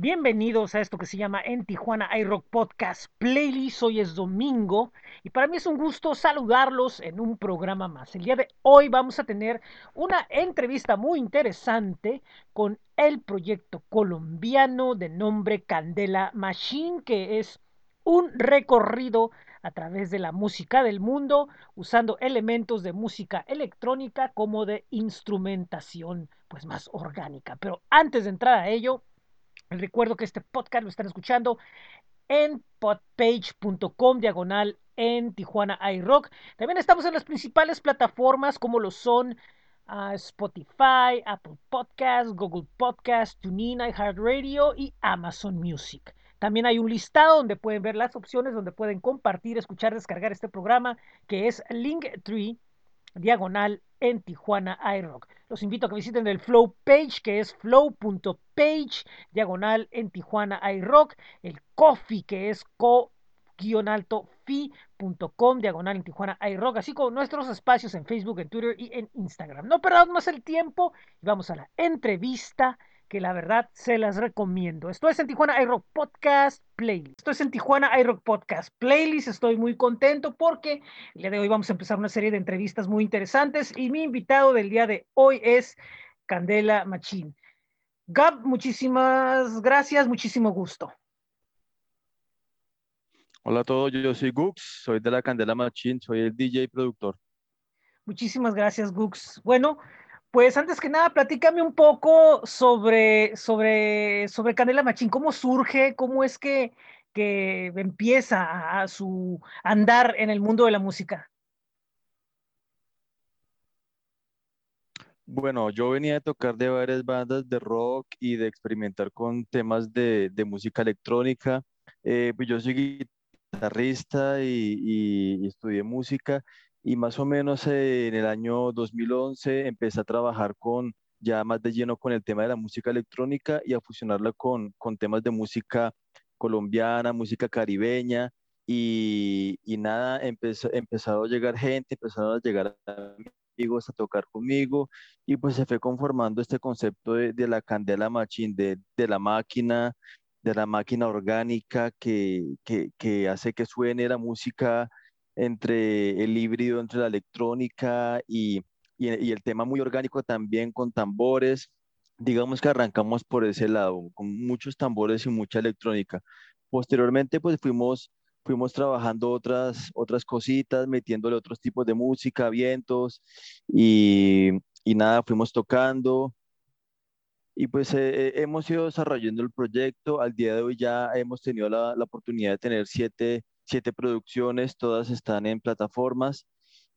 Bienvenidos a esto que se llama En Tijuana iRock Podcast Playlist. Hoy es domingo y para mí es un gusto saludarlos en un programa más. El día de hoy vamos a tener una entrevista muy interesante con el proyecto colombiano de nombre Candela Machine, que es un recorrido a través de la música del mundo, usando elementos de música electrónica como de instrumentación pues más orgánica. Pero antes de entrar a ello, Recuerdo que este podcast lo están escuchando en podpage.com diagonal en Tijuana iRock. También estamos en las principales plataformas como lo son uh, Spotify, Apple Podcasts, Google Podcasts, TuneIn, iHeartRadio y Amazon Music. También hay un listado donde pueden ver las opciones, donde pueden compartir, escuchar, descargar este programa, que es Linktree, diagonal en Tijuana iRock. Los invito a que visiten el Flow page, que es flow.page, diagonal en Tijuana iRock. El Coffee, que es co alto fi.com diagonal en Tijuana iRock, así como nuestros espacios en Facebook, en Twitter y en Instagram. No perdamos más el tiempo y vamos a la entrevista que la verdad se las recomiendo. Esto es en Tijuana iRock Podcast Playlist. Esto es en Tijuana iRock Podcast Playlist. Estoy muy contento porque el día de hoy vamos a empezar una serie de entrevistas muy interesantes y mi invitado del día de hoy es Candela Machín. Gab, muchísimas gracias, muchísimo gusto. Hola a todos, yo soy Gux, soy de la Candela Machín, soy el DJ y productor. Muchísimas gracias, Gux. Bueno, pues antes que nada, platícame un poco sobre, sobre, sobre Canela Machín, cómo surge, cómo es que, que empieza a, su andar en el mundo de la música. Bueno, yo venía a tocar de varias bandas de rock y de experimentar con temas de, música electrónica. Eh, pues yo soy guitarrista y, y estudié música y más o menos en el año 2011 empecé a trabajar con ya más de lleno con el tema de la música electrónica y a fusionarla con, con temas de música colombiana, música caribeña y, y nada, empezó, empezado a llegar gente, empezaron a llegar amigos a tocar conmigo y pues se fue conformando este concepto de, de la candela machine, de, de, la máquina, de la máquina orgánica que, que, que hace que suene la música entre el híbrido, entre la electrónica y, y, el tema muy orgánico también con tambores. Digamos que arrancamos por ese lado, con muchos tambores y mucha electrónica. Posteriormente, pues fuimos, fuimos trabajando otras, otras cositas, metiéndole otros tipos de música, vientos y, y nada, fuimos tocando. Y pues eh, eh, hemos ido desarrollando el proyecto. Al día de hoy ya hemos tenido la, la oportunidad de tener siete siete producciones, todas están en plataformas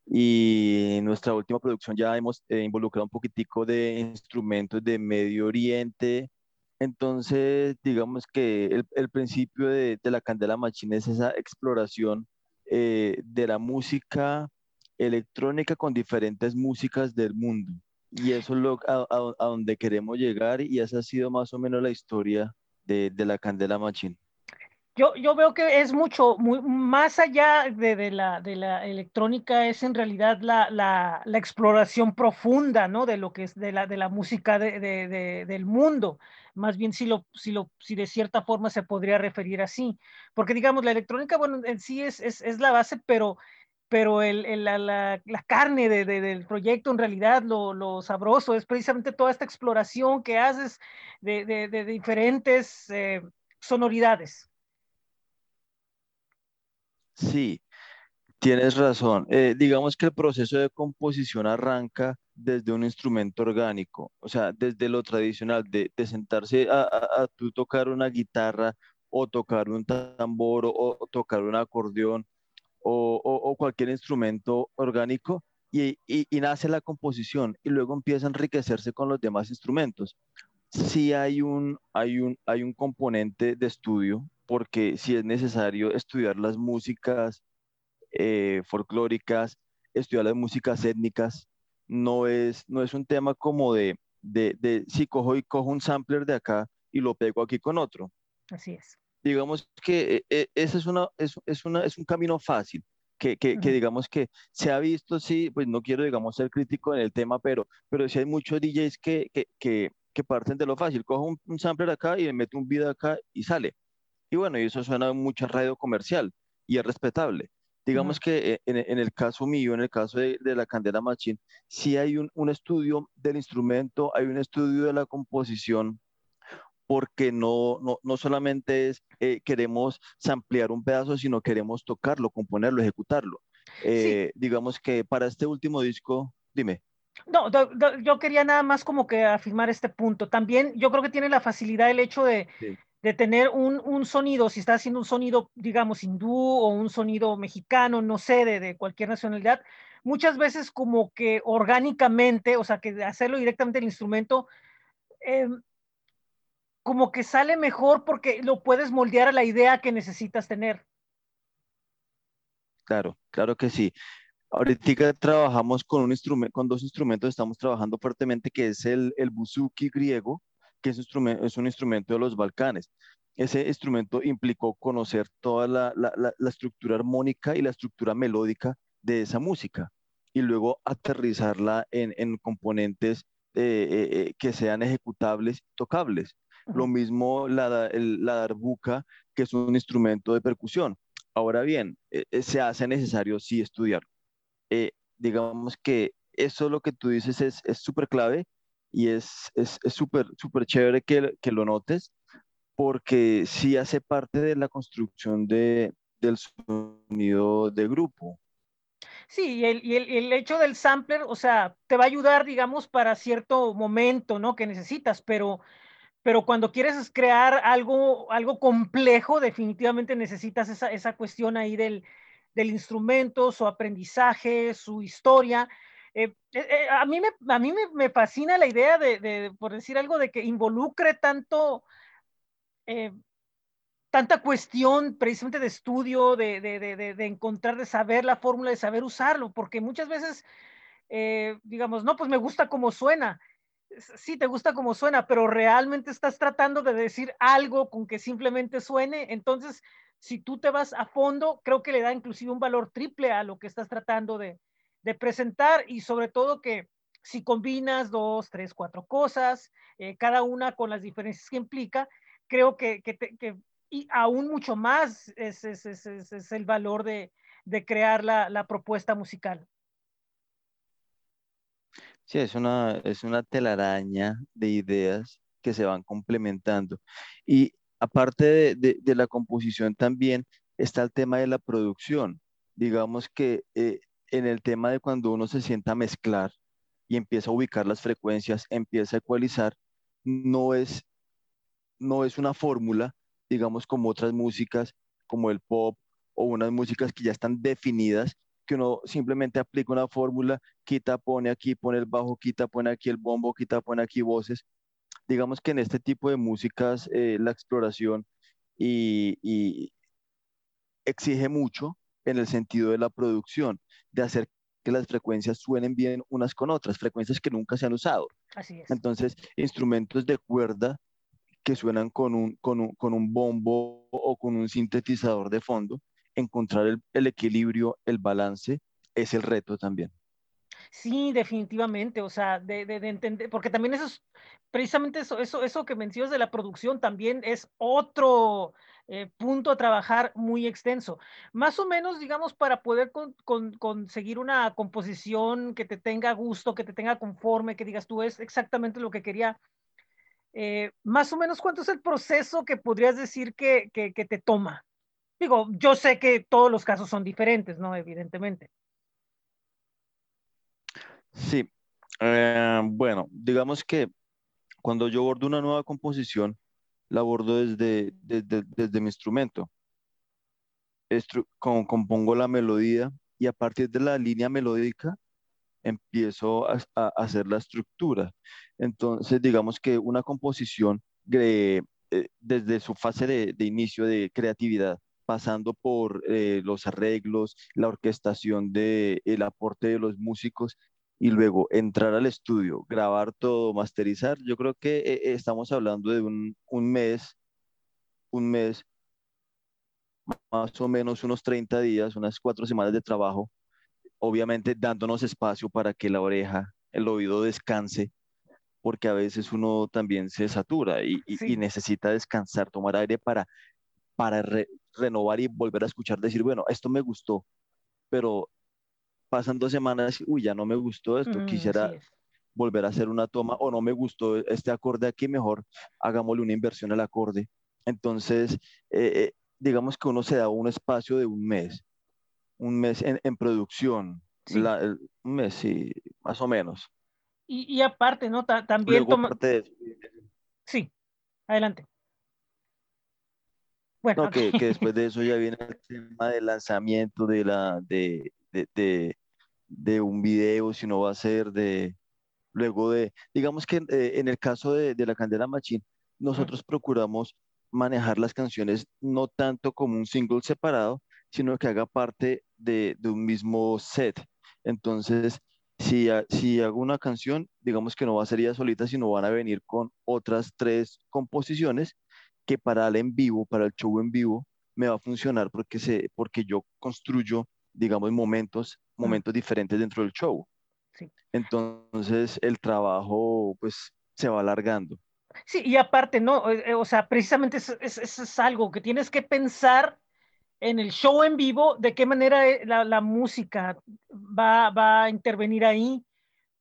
y en nuestra última producción ya hemos eh, involucrado un poquitico de instrumentos de Medio Oriente. Entonces, digamos que el, el principio de, de, la Candela Machine es esa exploración eh, de la música electrónica con diferentes músicas del mundo. Y eso es lo, a, a, donde queremos llegar y esa ha sido más o menos la historia de, de la Candela Machine. Yo, yo, veo que es mucho, muy, más allá de, de, la, de, la, electrónica, es en realidad la, la, la, exploración profunda, ¿no? De lo que es de la, de la música del mundo. Más bien si, lo, si, lo, si de cierta forma se podría referir así. Porque digamos, la electrónica, bueno, en sí es, es, es la base, pero, pero el, el, la, la, carne de, de, del proyecto, en realidad, lo, lo, sabroso es precisamente toda esta exploración que haces de, de diferentes eh, sonoridades. Sí, tienes razón. Eh, digamos que el proceso de composición arranca desde un instrumento orgánico, o sea, desde lo tradicional, de, sentarse a, a, a tocar una guitarra o tocar un tambor o, o tocar un acordeón o, o, o, cualquier instrumento orgánico y, y, y, nace la composición y luego empieza a enriquecerse con los demás instrumentos. Sí hay un, hay un, hay un componente de estudio porque si es necesario estudiar las músicas eh, folclóricas, estudiar las músicas étnicas, no es, no es un tema como de, de, de, si cojo y cojo un sampler de acá y lo pego aquí con otro. Así es. Digamos que eh, eh ese es, una, es, es, una, es un camino fácil. Que, que, uh -huh. que, digamos que se ha visto, sí, pues no quiero, digamos, ser crítico en el tema, pero, pero sí hay muchos DJs que, que, que, que parten de lo fácil. Cojo un, un sampler acá y le meto un video acá y sale. Y bueno, y eso suena mucho a radio comercial y es respetable. Digamos que eh, en, el caso mío, en el caso de, la Candela Machine, sí hay un, estudio del instrumento, hay un estudio de la composición, porque no, no, solamente es eh, queremos samplear un pedazo, sino queremos tocarlo, componerlo, ejecutarlo. Eh, digamos que para este último disco, dime. No, yo quería nada más como que afirmar este punto. También yo creo que tiene la facilidad el hecho de, de tener un, sonido, si está haciendo un sonido, digamos, hindú o un sonido mexicano, no sé, de, cualquier nacionalidad, muchas veces como que orgánicamente, o sea, que hacerlo directamente el instrumento, em, como que sale mejor porque lo puedes moldear a la idea que necesitas tener. Claro, claro que sí. Ahorita trabajamos con un instrumento, con dos instrumentos, estamos trabajando fuertemente, que es el, el buzuki griego, que es, instrumento, es un instrumento de los Balcanes. Ese instrumento implicó conocer toda la, la, estructura armónica y la estructura melódica de esa música y luego aterrizarla en, en componentes eh, eh, eh, que sean ejecutables, tocables. Lo mismo la, la darbuca, que es un instrumento de percusión. Ahora bien, se hace necesario sí estudiar. digamos que eso lo que tú dices es súper clave y es súper, es, súper chévere que, que, lo notes porque sí hace parte de la construcción de, del sonido de grupo. Sí, y el, y, el, el, hecho del sampler, o sea, te va a ayudar, digamos, para cierto momento, ¿no? Que necesitas, pero, pero cuando quieres crear algo, algo complejo, definitivamente necesitas esa, esa cuestión ahí del, del instrumento, su aprendizaje, su historia, eh, eh, eh, a mí, me, fascina la idea de, por decir algo, de que involucre tanto, tanta cuestión precisamente de estudio, de, de, encontrar, de saber la fórmula, de saber usarlo, porque muchas veces, digamos, no, pues me gusta cómo suena. Sí, te gusta cómo suena, pero realmente estás tratando de decir algo con que simplemente suene. Entonces, si tú te vas a fondo, creo que le da inclusive un valor triple a lo que estás tratando de, de presentar y sobre todo que si combinas dos, tres, cuatro cosas, eh, cada una con las diferencias que implica, creo que, que, y aún mucho más es, es, es, el valor de, de crear la, la, propuesta musical. Sí, es una, es una telaraña de ideas que se van complementando. Y aparte de, de, de la composición también está el tema de la producción. Digamos que eh, en el tema de cuando uno se sienta a mezclar y empieza a ubicar las frecuencias, empieza a ecualizar, no es, no es una fórmula, digamos, como otras músicas, como el pop o unas músicas que ya están definidas, que uno simplemente aplica una fórmula, quita, pone aquí, pone el bajo, quita, pone aquí el bombo, quita, pone aquí voces. Digamos que en este tipo de músicas eh, la exploración y exige mucho en el sentido de la producción de hacer que las frecuencias suenen bien unas con otras, frecuencias que nunca se han usado. Así es. Entonces, instrumentos de cuerda que suenan con un, con un, con un bombo o con un sintetizador de fondo, encontrar el, el equilibrio, el balance, es el reto también. Sí, definitivamente, o sea, de, de, de, entender, porque también eso es, precisamente eso, eso, eso que mencionas de la producción también es otro, eh, punto a trabajar muy extenso. Más o menos, digamos, para poder conseguir una composición que te tenga gusto, que te tenga conforme, que digas tú es exactamente lo que quería. Eh, más o menos, ¿cuánto es el proceso que podrías decir que, que, te toma? Digo, yo sé que todos los casos son diferentes, ¿no? Evidentemente. Sí. Eh, bueno, digamos que cuando yo bordo una nueva composición, la abordo desde, desde, mi instrumento. compongo la melodía y a partir de la línea melódica empiezo a, hacer la estructura. Entonces, digamos que una composición eh, desde su fase de, inicio de creatividad, pasando por eh, los arreglos, la orquestación de el aporte de los músicos y luego entrar al estudio, grabar todo, masterizar, yo creo que eh, eh, estamos hablando de un, un, mes, un mes, más o menos unos 30 días, unas cuatro semanas de trabajo, obviamente dándonos espacio para que la oreja, el oído descanse, porque a veces uno también se satura y, y, necesita descansar, tomar aire para, para renovar y volver a escuchar, decir, bueno, esto me gustó, pero pasan dos semanas, uy, ya no me gustó esto, mm, quisiera volver a hacer una toma o no me gustó este acorde aquí, mejor hagámosle una inversión al acorde. Entonces, eh, eh, digamos que uno se da un espacio de un mes, un mes en, en producción, un mes, sí, más o menos. Y, y aparte, ¿no? también toma... Sí, adelante. Bueno, que, que, después de eso ya viene el tema del lanzamiento de la de, de, de, de un video, si no va a ser de luego de, digamos que eh, en el caso de, de la Candela Machine, nosotros procuramos manejar las canciones no tanto como un single separado, sino que haga parte de, de un mismo set. Entonces, si, si hago una canción, digamos que no va a ser ella solita, sino van a venir con otras tres composiciones que para el en vivo, para el show en vivo, me va a funcionar porque, se, porque yo construyo, digamos, momentos, momentos diferentes dentro del show. Entonces, el trabajo, pues, se va alargando. Sí, y aparte, ¿no? Eh, eh, o sea, precisamente eso es, algo que tienes que pensar en el show en vivo, de qué manera eh, la, música va, va, a intervenir ahí,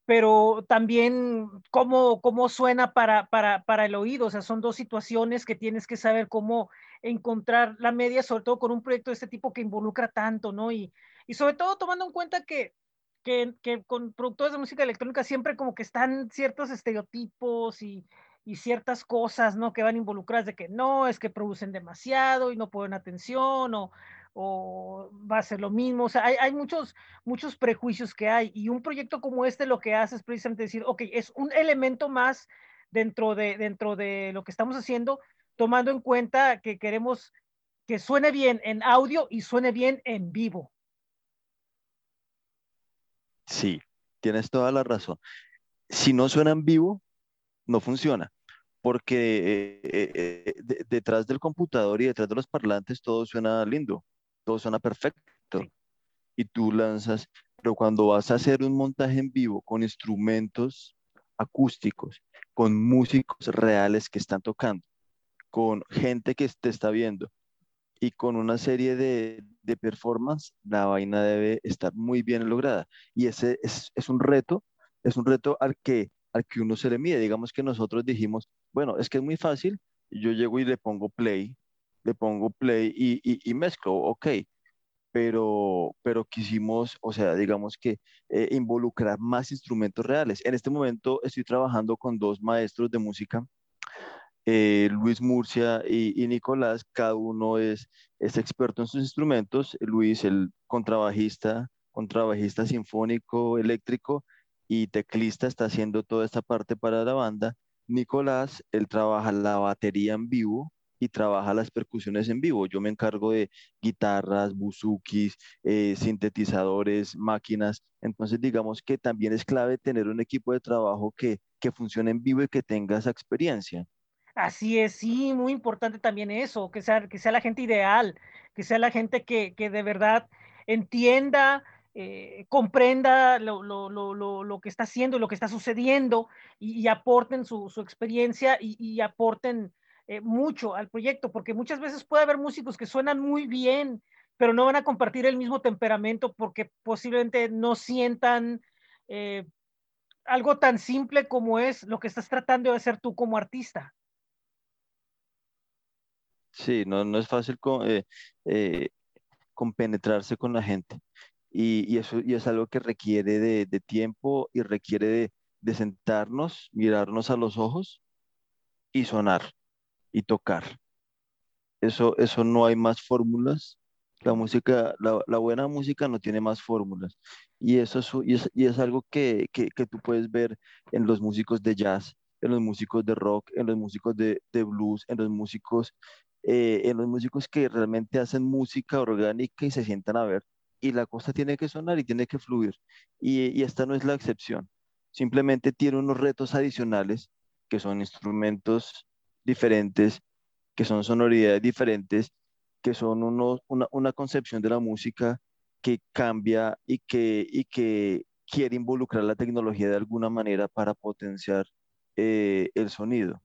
pero también cómo, cómo suena para, para, para, el oído. O sea, son dos situaciones que tienes que saber cómo encontrar la media, sobre todo con un proyecto de este tipo que involucra tanto, ¿no? Y, y sobre todo tomando en cuenta que, que, con productores de música electrónica siempre como que están ciertos estereotipos y, y ciertas cosas, ¿no? Que van involucradas de que no, es que producen demasiado y no ponen atención o, o va a ser lo mismo. O sea, hay, hay, muchos, muchos prejuicios que hay y un proyecto como este lo que hace es precisamente decir, ok, es un elemento más dentro de, dentro de lo que estamos haciendo, tomando en cuenta que queremos que suene bien en audio y suene bien en vivo. Sí, tienes toda la razón. Si no suena en vivo, no funciona, porque eh, eh, eh, detrás del computador y detrás de los parlantes todo suena lindo, todo suena perfecto. Y tú lanzas, pero cuando vas a hacer un montaje en vivo con instrumentos acústicos, con músicos reales que están tocando, con gente que te está viendo y con una serie de, de performance, la vaina debe estar muy bien lograda. Y ese es, es un reto, es un reto al que al que uno se le mide. Digamos que nosotros dijimos, bueno, es que es muy fácil, yo llego y le pongo play, le pongo play y, y, mezclo, ok, pero, pero quisimos, o sea, digamos que eh, involucrar más instrumentos reales. En este momento estoy trabajando con dos maestros de música, eh, Luis Murcia y, Nicolás, cada uno es, es experto en sus instrumentos, Luis el contrabajista, contrabajista sinfónico, eléctrico, y teclista está haciendo toda esta parte para la banda. Nicolás, él trabaja la batería en vivo y trabaja las percusiones en vivo. Yo me encargo de guitarras, buzukis, eh, sintetizadores, máquinas. Entonces, digamos que también es clave tener un equipo de trabajo que, que funcione en vivo y que tenga esa experiencia. Así es, sí, muy importante también eso, que sea, que sea la gente ideal, que sea la gente que, que de verdad entienda eh, comprenda lo, lo, lo, lo, que está haciendo, lo que está sucediendo y, aporten su, su experiencia y, aporten eh, mucho al proyecto, porque muchas veces puede haber músicos que suenan muy bien, pero no van a compartir el mismo temperamento porque posiblemente no sientan eh, algo tan simple como es lo que estás tratando de hacer tú como artista. Sí, no, no es fácil con, compenetrarse con la gente. Y, eso y es algo que requiere de, tiempo y requiere de, sentarnos, mirarnos a los ojos y sonar y tocar. Eso, eso no hay más fórmulas. La música, la, buena música no tiene más fórmulas. Y eso es, y es, algo que, tú puedes ver en los músicos de jazz, en los músicos de rock, en los músicos de, blues, en los músicos, eh, en los músicos que realmente hacen música orgánica y se sientan a ver y la cosa tiene que sonar y tiene que fluir. Y, esta no es la excepción. Simplemente tiene unos retos adicionales que son instrumentos diferentes, que son sonoridades diferentes, que son una, concepción de la música que cambia y que, y que quiere involucrar la tecnología de alguna manera para potenciar eh, el sonido.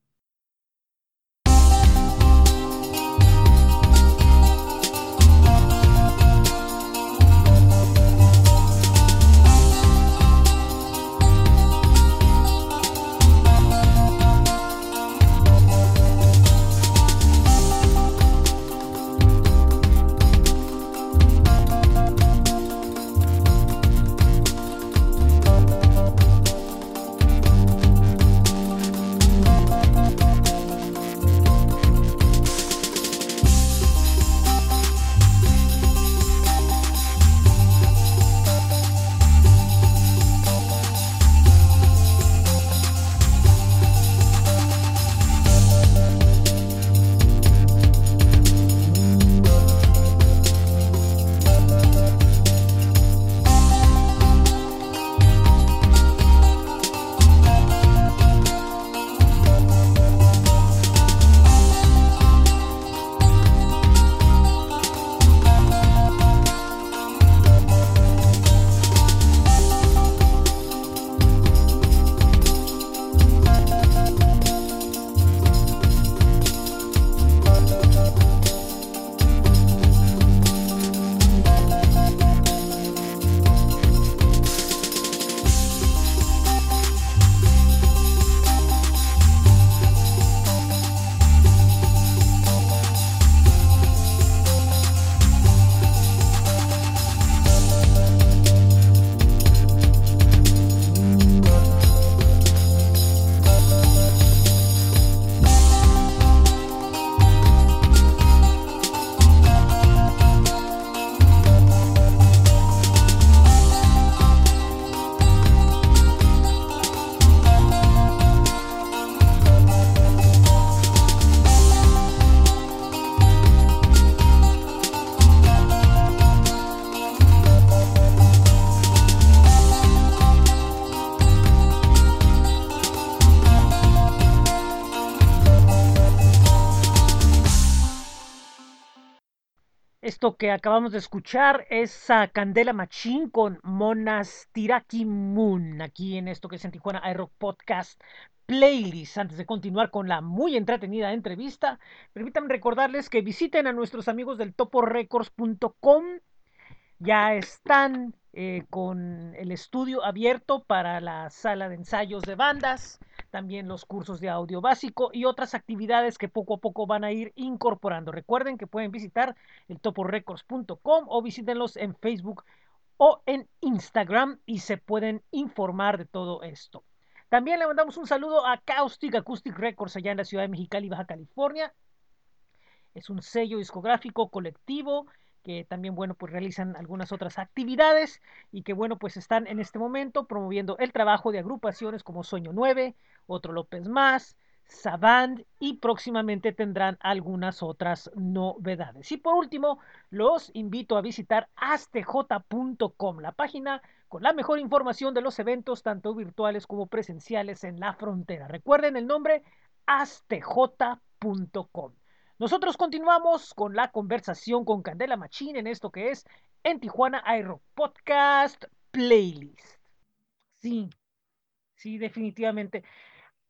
Esto que acabamos de escuchar es a Candela Machín con Monastiraki Moon, aquí en esto que es en Tijuana iRock Podcast Playlist. Antes de continuar con la muy entretenida entrevista, permítanme recordarles que visiten a nuestros amigos del toporecords.com. Ya están eh, con el estudio abierto para la sala de ensayos de bandas también los cursos de audio básico y otras actividades que poco a poco van a ir incorporando. Recuerden que pueden visitar el toporecords.com o visítenlos en Facebook o en Instagram y se pueden informar de todo esto. También le mandamos un saludo a Caustic Acoustic Records allá en la ciudad de Mexicali, Baja California. Es un sello discográfico colectivo que también, bueno, pues realizan algunas otras actividades y que, bueno, pues están en este momento promoviendo el trabajo de agrupaciones como Sueño 9, Otro López Más, Savant y próximamente tendrán algunas otras novedades. Y por último, los invito a visitar astj.com, la página con la mejor información de los eventos, tanto virtuales como presenciales en la frontera. Recuerden el nombre astj.com. Nosotros continuamos con la conversación con Candela Machín en esto que es en Tijuana Aero Podcast Playlist. Sí, sí, definitivamente.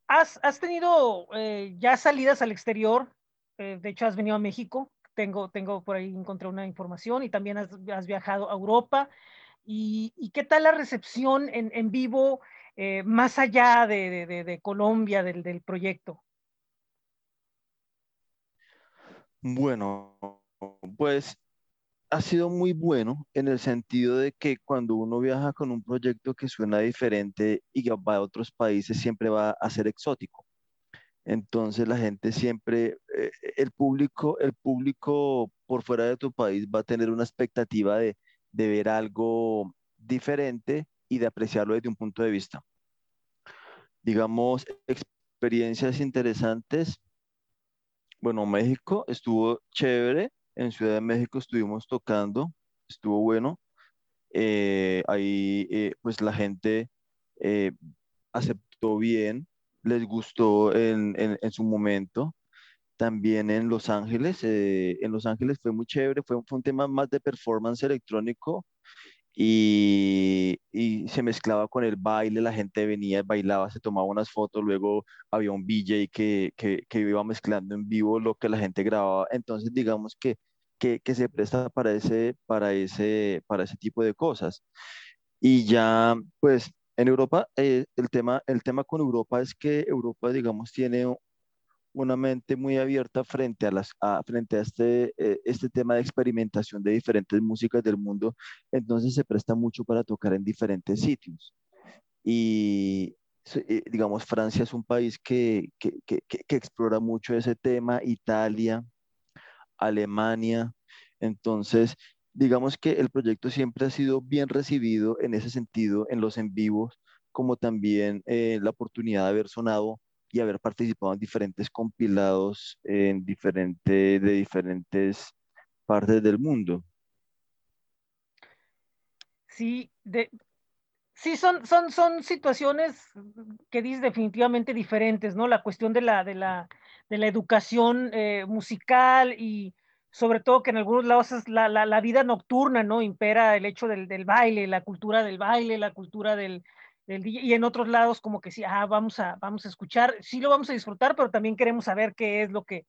¿Has, tenido eh, ya salidas al exterior? Eh, de hecho, has venido a México. Tengo, tengo por ahí encontré una información y también has, viajado a Europa. ¿Y, qué tal la recepción en, vivo eh, más allá de, Colombia del proyecto? Bueno, pues ha sido muy bueno en el sentido de que cuando uno viaja con un proyecto que suena diferente y va a otros países, siempre va a ser exótico. Entonces la gente siempre, eh, el público, el público por fuera de tu país va a tener una expectativa de, de ver algo diferente y de apreciarlo desde un punto de vista. Digamos, experiencias interesantes bueno, México estuvo chévere. En Ciudad de México estuvimos tocando, estuvo bueno. Eh, ahí, eh, pues la gente eh, aceptó bien, les gustó en, su momento. También en Los Ángeles, en Los Ángeles fue muy chévere, fue, fue un tema más de performance electrónico y, y, se mezclaba con el baile, la gente venía, bailaba, se tomaba unas fotos, luego había un DJ que, que, que iba mezclando en vivo lo que la gente grababa, entonces digamos que, que, que se presta para ese, para, ese, para ese tipo de cosas. Y ya, pues en Europa, eh, el tema, el tema con Europa es que Europa, digamos, tiene una mente muy abierta frente a, las, frente a este, eh, este tema de experimentación de diferentes músicas del mundo, entonces se presta mucho para tocar en diferentes sitios. Y eh, digamos, Francia es un país que, que, que, que explora mucho ese tema, Italia, Alemania, entonces digamos que el proyecto siempre ha sido bien recibido en ese sentido, en los en vivos, como también eh, la oportunidad de haber sonado y haber participado en diferentes compilados en diferente, de diferentes partes del mundo. Sí, de, sí son, son, son situaciones que dices definitivamente diferentes, ¿no? La cuestión de la, de la, de la educación eh, musical y sobre todo que en algunos lados es la, la, la, vida nocturna, ¿no? Impera el hecho del, del baile, la cultura del baile, la cultura del, y en otros lados como que sí, ah, vamos a, vamos a escuchar, sí lo vamos a disfrutar, pero también queremos saber qué es lo que,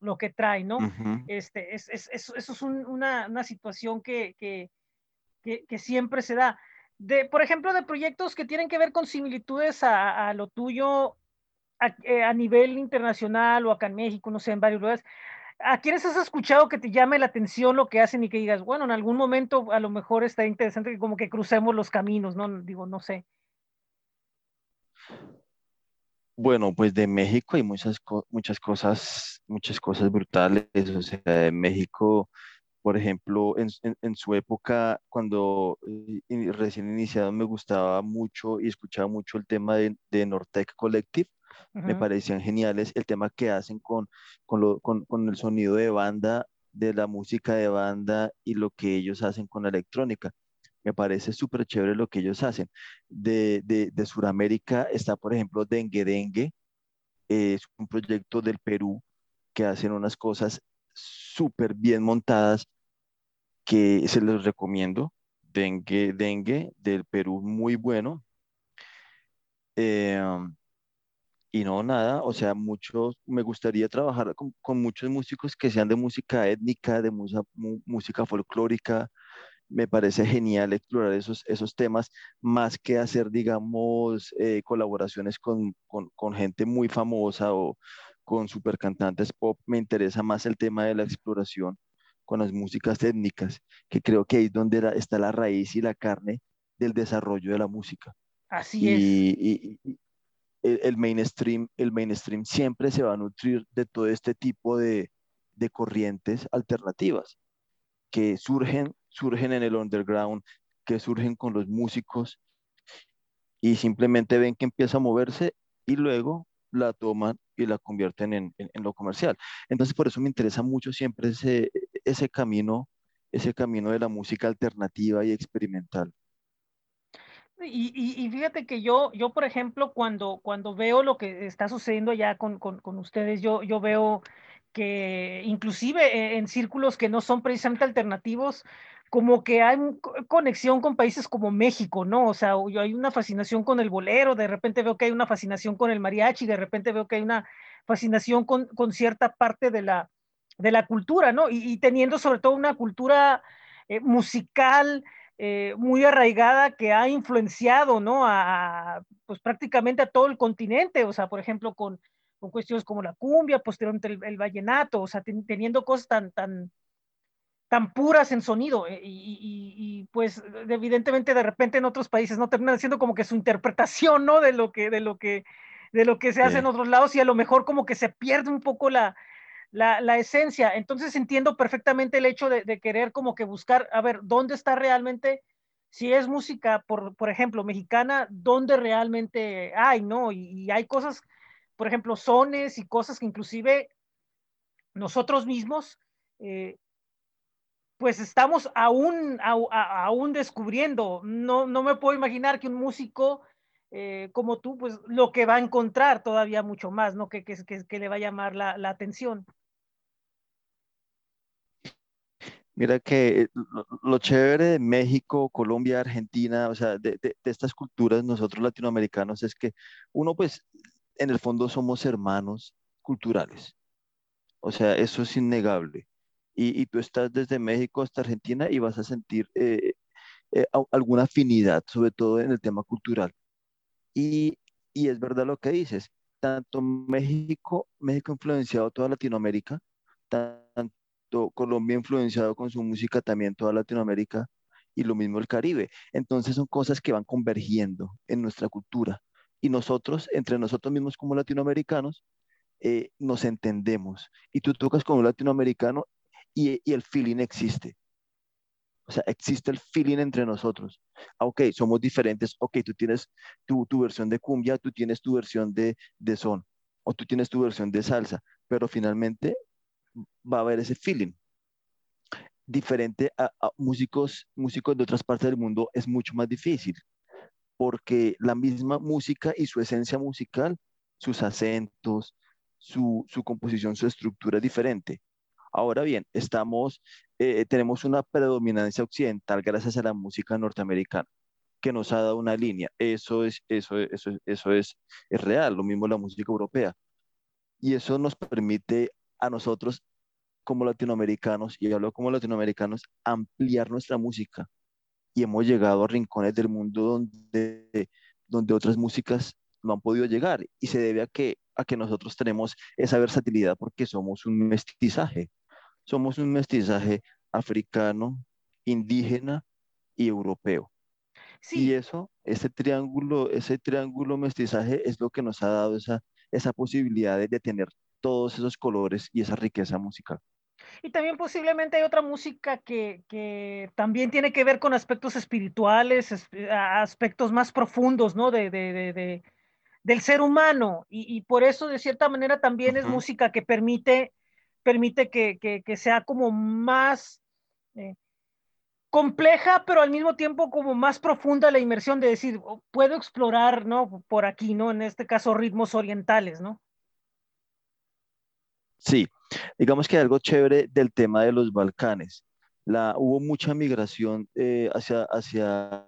lo que trae, ¿no? Uh -huh. este, es, es, es, eso es un, una, una, situación que, que, que, que, siempre se da. De, por ejemplo, de proyectos que tienen que ver con similitudes a, a lo tuyo a, eh, a, nivel internacional o acá en México, no sé, en varios lugares. ¿A quiénes has escuchado que te llame la atención lo que hacen y que digas, bueno, en algún momento a lo mejor está interesante que como que crucemos los caminos, ¿no? Digo, no sé. Bueno, pues de México hay muchas, muchas cosas, muchas cosas brutales. O sea, de México, por ejemplo, en, en, en su época, cuando eh, recién iniciado, me gustaba mucho y escuchaba mucho el tema de, de Nortec Collective. Uh -huh. Me parecían geniales el tema que hacen con, con, lo, con, con el sonido de banda, de la música de banda y lo que ellos hacen con la electrónica me parece súper chévere lo que ellos hacen. De, de, de Sudamérica está, por ejemplo, Dengue Dengue, eh, es un proyecto del Perú que hacen unas cosas súper bien montadas que se los recomiendo. Dengue Dengue del Perú, muy bueno. Eh, y no, nada, o sea, muchos, me gustaría trabajar con, con muchos músicos que sean de música étnica, de musa, música folclórica, me parece genial explorar esos, esos temas, más que hacer, digamos, eh, colaboraciones con, con, con, gente muy famosa o con super cantantes pop. Me interesa más el tema de la exploración con las músicas étnicas, que creo que ahí es donde la, está la raíz y la carne del desarrollo de la música. Así y, es. Y, y el, el, mainstream, el mainstream siempre se va a nutrir de todo este tipo de, de corrientes alternativas que surgen surgen en el underground, que surgen con los músicos y simplemente ven que empieza a moverse y luego la toman y la convierten en, en, en, lo comercial. Entonces, por eso me interesa mucho siempre ese, ese camino, ese camino de la música alternativa y experimental. Y, y, y, fíjate que yo, yo por ejemplo, cuando, cuando veo lo que está sucediendo ya con, con, con ustedes, yo, yo veo que inclusive en círculos que no son precisamente alternativos, como que hay conexión con países como México, ¿no? O sea, hay una fascinación con el bolero, de repente veo que hay una fascinación con el mariachi, de repente veo que hay una fascinación con, con cierta parte de la, de la cultura, ¿no? Y, y teniendo sobre todo una cultura eh, musical eh, muy arraigada que ha influenciado, ¿no? A, pues prácticamente a todo el continente, o sea, por ejemplo, con, con cuestiones como la cumbia, posteriormente el, el vallenato, o sea, ten, teniendo cosas tan, tan, tan puras en sonido eh, y, y, y, pues evidentemente de repente en otros países no terminan siendo como que su interpretación no de lo que de lo que de lo que se hace sí. en otros lados y a lo mejor como que se pierde un poco la, la, la esencia. Entonces entiendo perfectamente el hecho de, de, querer como que buscar a ver dónde está realmente si es música por, por ejemplo mexicana dónde realmente hay no y, y hay cosas por ejemplo sones y cosas que inclusive nosotros mismos eh, pues estamos aún, aún descubriendo. No, no me puedo imaginar que un músico eh, como tú, pues lo que va a encontrar todavía mucho más, ¿no? Que, que, que, le va a llamar la, la, atención. Mira que lo, chévere de México, Colombia, Argentina, o sea, de, de, estas culturas, nosotros latinoamericanos, es que uno, pues, en el fondo somos hermanos culturales. O sea, eso es innegable. Y, y tú estás desde México hasta Argentina y vas a sentir eh, eh, alguna afinidad, sobre todo en el tema cultural. Y, y es verdad lo que dices, tanto México, México ha influenciado toda Latinoamérica, tanto Colombia ha influenciado con su música también toda Latinoamérica y lo mismo el Caribe. Entonces son cosas que van convergiendo en nuestra cultura. Y nosotros, entre nosotros mismos como latinoamericanos, eh, nos entendemos. Y tú tocas con un latinoamericano y, y el feeling existe. O sea, existe el feeling entre nosotros. Ah, ok, somos diferentes. Ok, tú tienes tu, tu versión de cumbia, tú tienes tu versión de, de son, o tú tienes tu versión de salsa, pero finalmente va a haber ese feeling. Diferente a, a músicos, músicos de otras partes del mundo es mucho más difícil, porque la misma música y su esencia musical, sus acentos, su, su composición, su estructura es diferente. Ahora bien, estamos, eh, tenemos una predominancia occidental gracias a la música norteamericana que nos ha dado una línea. Eso es, eso, eso, eso es, es real, lo mismo la música europea. Y eso nos permite a nosotros como latinoamericanos, y hablo como latinoamericanos, ampliar nuestra música. Y hemos llegado a rincones del mundo donde, donde otras músicas no han podido llegar. Y se debe a que, a que nosotros tenemos esa versatilidad porque somos un mestizaje somos un mestizaje africano, indígena y europeo. Y eso, ese triángulo, ese triángulo mestizaje es lo que nos ha dado esa, esa posibilidad de, tener todos esos colores y esa riqueza musical. Y también posiblemente hay otra música que, que, también tiene que ver con aspectos espirituales, aspectos más profundos, ¿no? De, de, de, del ser humano. Y, y, por eso, de cierta manera, también uh -huh. es música que permite permite que, que, que sea como más eh, compleja, pero al mismo tiempo como más profunda la inmersión de decir, oh, puedo explorar, ¿no? Por aquí, ¿no? En este caso, ritmos orientales, ¿no? Sí, digamos que algo chévere del tema de los Balcanes. La, hubo mucha migración eh, hacia, hacia,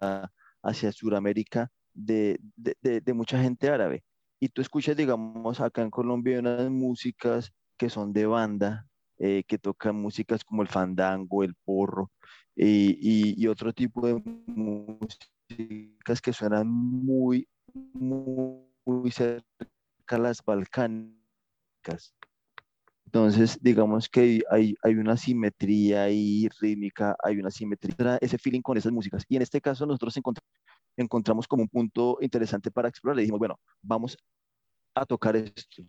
hacia Sudamérica de, de, de, mucha gente árabe. Y tú escuchas, digamos, acá en Colombia unas músicas que son de banda, eh, que tocan músicas como el fandango, el porro y, y, y, otro tipo de músicas que suenan muy, muy, muy cerca a las balcánicas. Entonces, digamos que hay, hay una simetría ahí rítmica, hay una simetría, ese feeling con esas músicas. Y en este caso nosotros encontramos, encontramos como un punto interesante para explorar. Le dijimos, bueno, vamos a tocar esto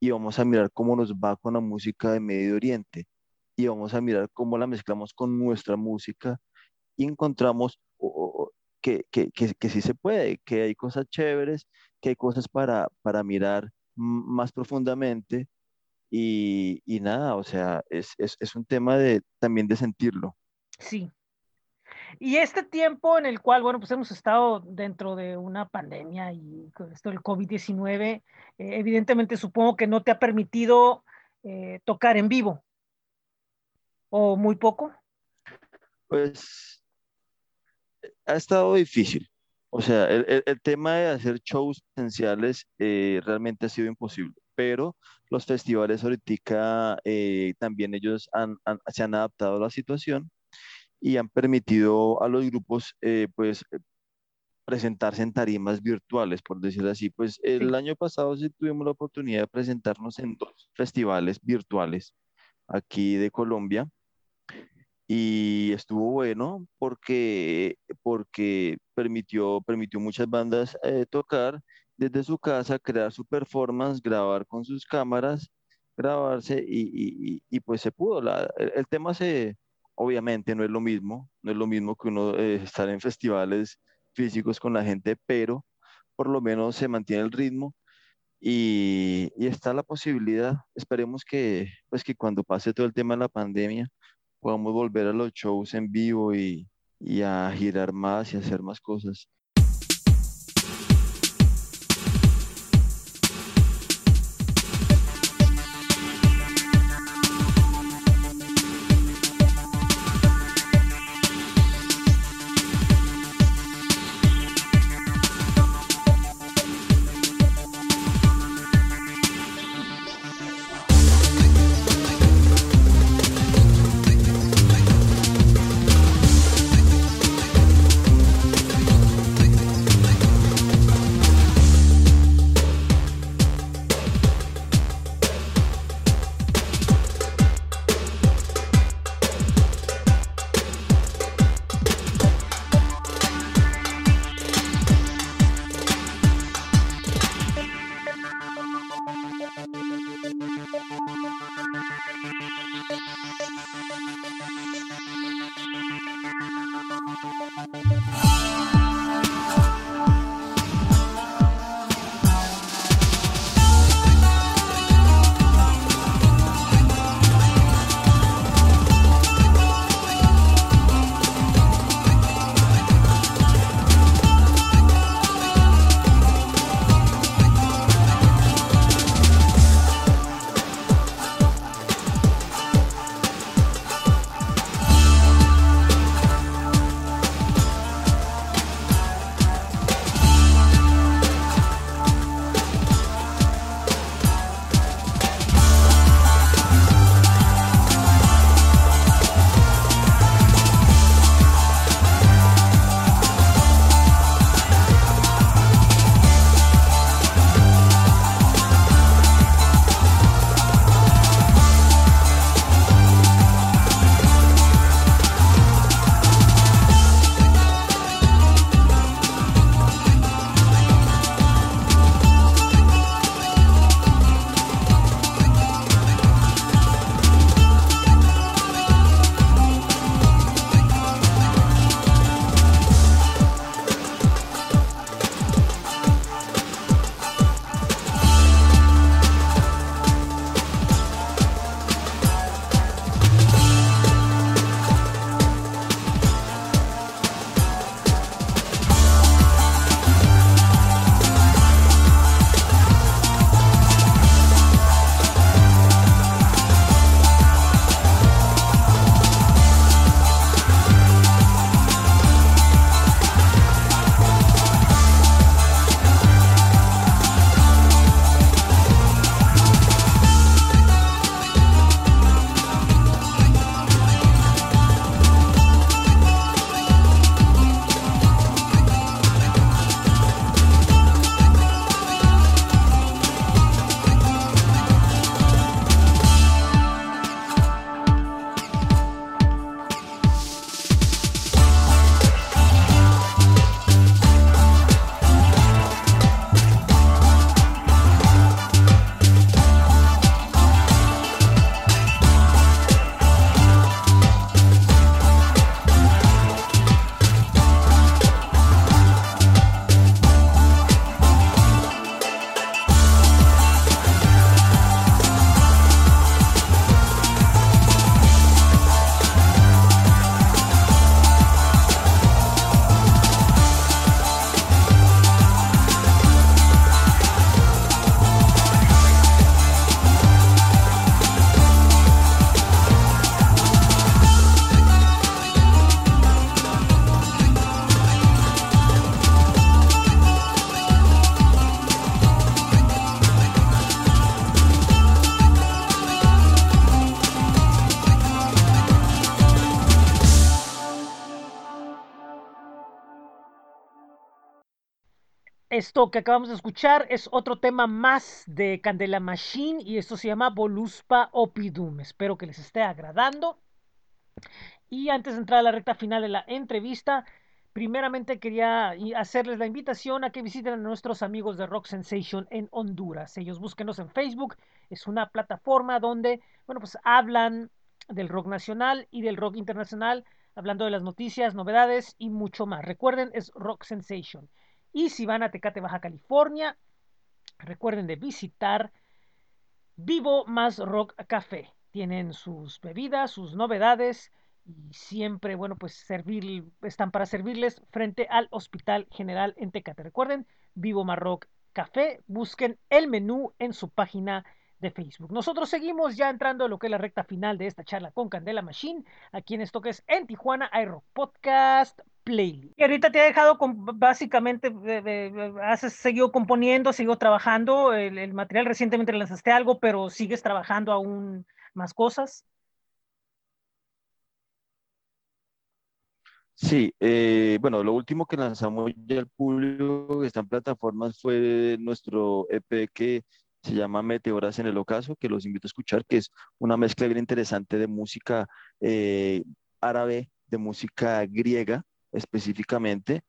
y vamos a mirar cómo nos va con la música de Medio Oriente y vamos a mirar cómo la mezclamos con nuestra música y encontramos oh, que, que, que, que, sí se puede, que hay cosas chéveres, que hay cosas para, para mirar más profundamente y, y nada, o sea, es, es, es un tema de, también de sentirlo. Sí, y este tiempo en el cual, bueno, pues hemos estado dentro de una pandemia y con esto del COVID-19, eh, evidentemente supongo que no te ha permitido eh, tocar en vivo. ¿O muy poco? Pues ha estado difícil. O sea, el, el, el tema de hacer shows presenciales eh, realmente ha sido imposible, pero los festivales ahorita eh, también ellos han, han, se han adaptado a la situación y han permitido a los grupos eh, pues presentarse en tarimas virtuales, por decirlo así. Pues el sí. año pasado sí tuvimos la oportunidad de presentarnos en dos festivales virtuales aquí de Colombia y estuvo bueno porque, porque permitió, permitió muchas bandas eh, tocar desde su casa, crear su performance, grabar con sus cámaras, grabarse y, y, pues se pudo. El tema se, Obviamente no es lo mismo, no es lo mismo que uno eh, estar en festivales físicos con la gente, pero por lo menos se mantiene el ritmo y, y, está la posibilidad, esperemos que, pues que cuando pase todo el tema de la pandemia podamos volver a los shows en vivo y, y a girar más y hacer más cosas. Esto que acabamos de escuchar es otro tema más de Candela Machine y esto se llama Voluspa Opidum. Espero que les esté agradando. Y antes de entrar a la recta final de la entrevista, primeramente quería hacerles la invitación a que visiten a nuestros amigos de Rock Sensation en Honduras. Ellos búsquenos en Facebook. Es una plataforma donde, bueno, pues hablan del rock nacional y del rock internacional, hablando de las noticias, novedades y mucho más. Recuerden, es Rock Sensation. Y si van a Tecate, Baja California, recuerden de visitar Vivo Más Rock Café. Tienen sus bebidas, sus novedades y siempre, bueno, pues servir, están para servirles frente al Hospital General en Tecate. Recuerden, Vivo Más Rock Café, busquen el menú en su página de Facebook. Nosotros seguimos ya entrando a lo que es la recta final de esta charla con Candela Machine, aquí en esto que es en Tijuana Aero Podcast Playlist. Y ahorita te ha dejado con, básicamente, has seguido componiendo, seguido trabajando, el, el material recientemente lanzaste algo, pero sigues trabajando aún más cosas. Sí, eh, bueno, lo último que lanzamos ya al público que está en plataformas fue nuestro EP que se llama Meteoras en el Ocaso, que los invito a escuchar, que es una mezcla bien interesante de música eh, árabe, de música griega específicamente,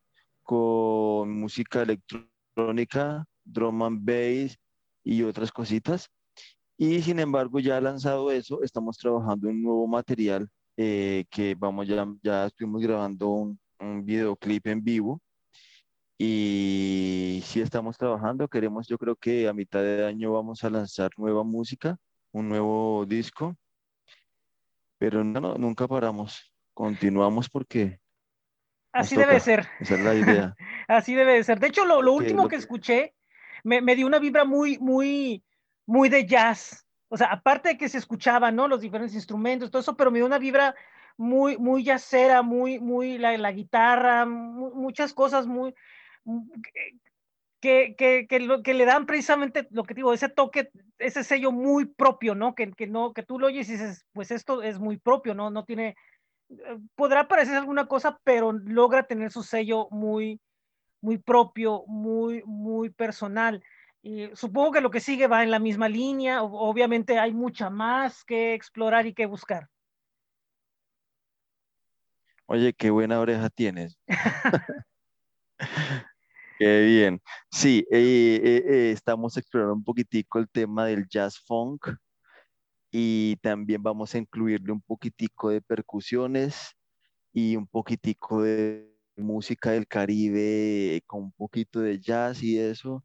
con música electrónica, drum and bass y otras cositas. Y sin embargo, ya lanzado eso, estamos trabajando un nuevo material eh, que vamos ya, ya estuvimos grabando un, un videoclip en vivo y sí estamos trabajando, queremos, yo creo que a mitad de año vamos a lanzar nueva música, un nuevo disco, pero no, nunca paramos, continuamos porque... Así debe ser. Esa es la idea. Así debe de ser. De hecho, lo, lo último que, que, escuché me, me, dio una vibra muy, muy, muy de jazz. O sea, aparte de que se escuchaban, ¿no? Los diferentes instrumentos, todo eso, pero me dio una vibra muy, muy jazzera, muy, muy la, la guitarra, muchas cosas muy, que, que, que, lo, que le dan precisamente lo que digo, ese toque, ese sello muy propio, ¿no? Que, que, no, que tú lo oyes y dices, pues esto es muy propio, ¿no? No tiene, podrá parecer alguna cosa, pero logra tener su sello muy, muy propio, muy, muy personal. Y supongo que lo que sigue va en la misma línea, obviamente hay mucha más que explorar y que buscar. Oye, qué buena oreja tienes. Qué bien. Sí, eh, eh, eh, estamos explorando un poquitico el tema del jazz funk y también vamos a incluirle un poquitico de percusiones y un poquitico de música del Caribe con un poquito de jazz y eso.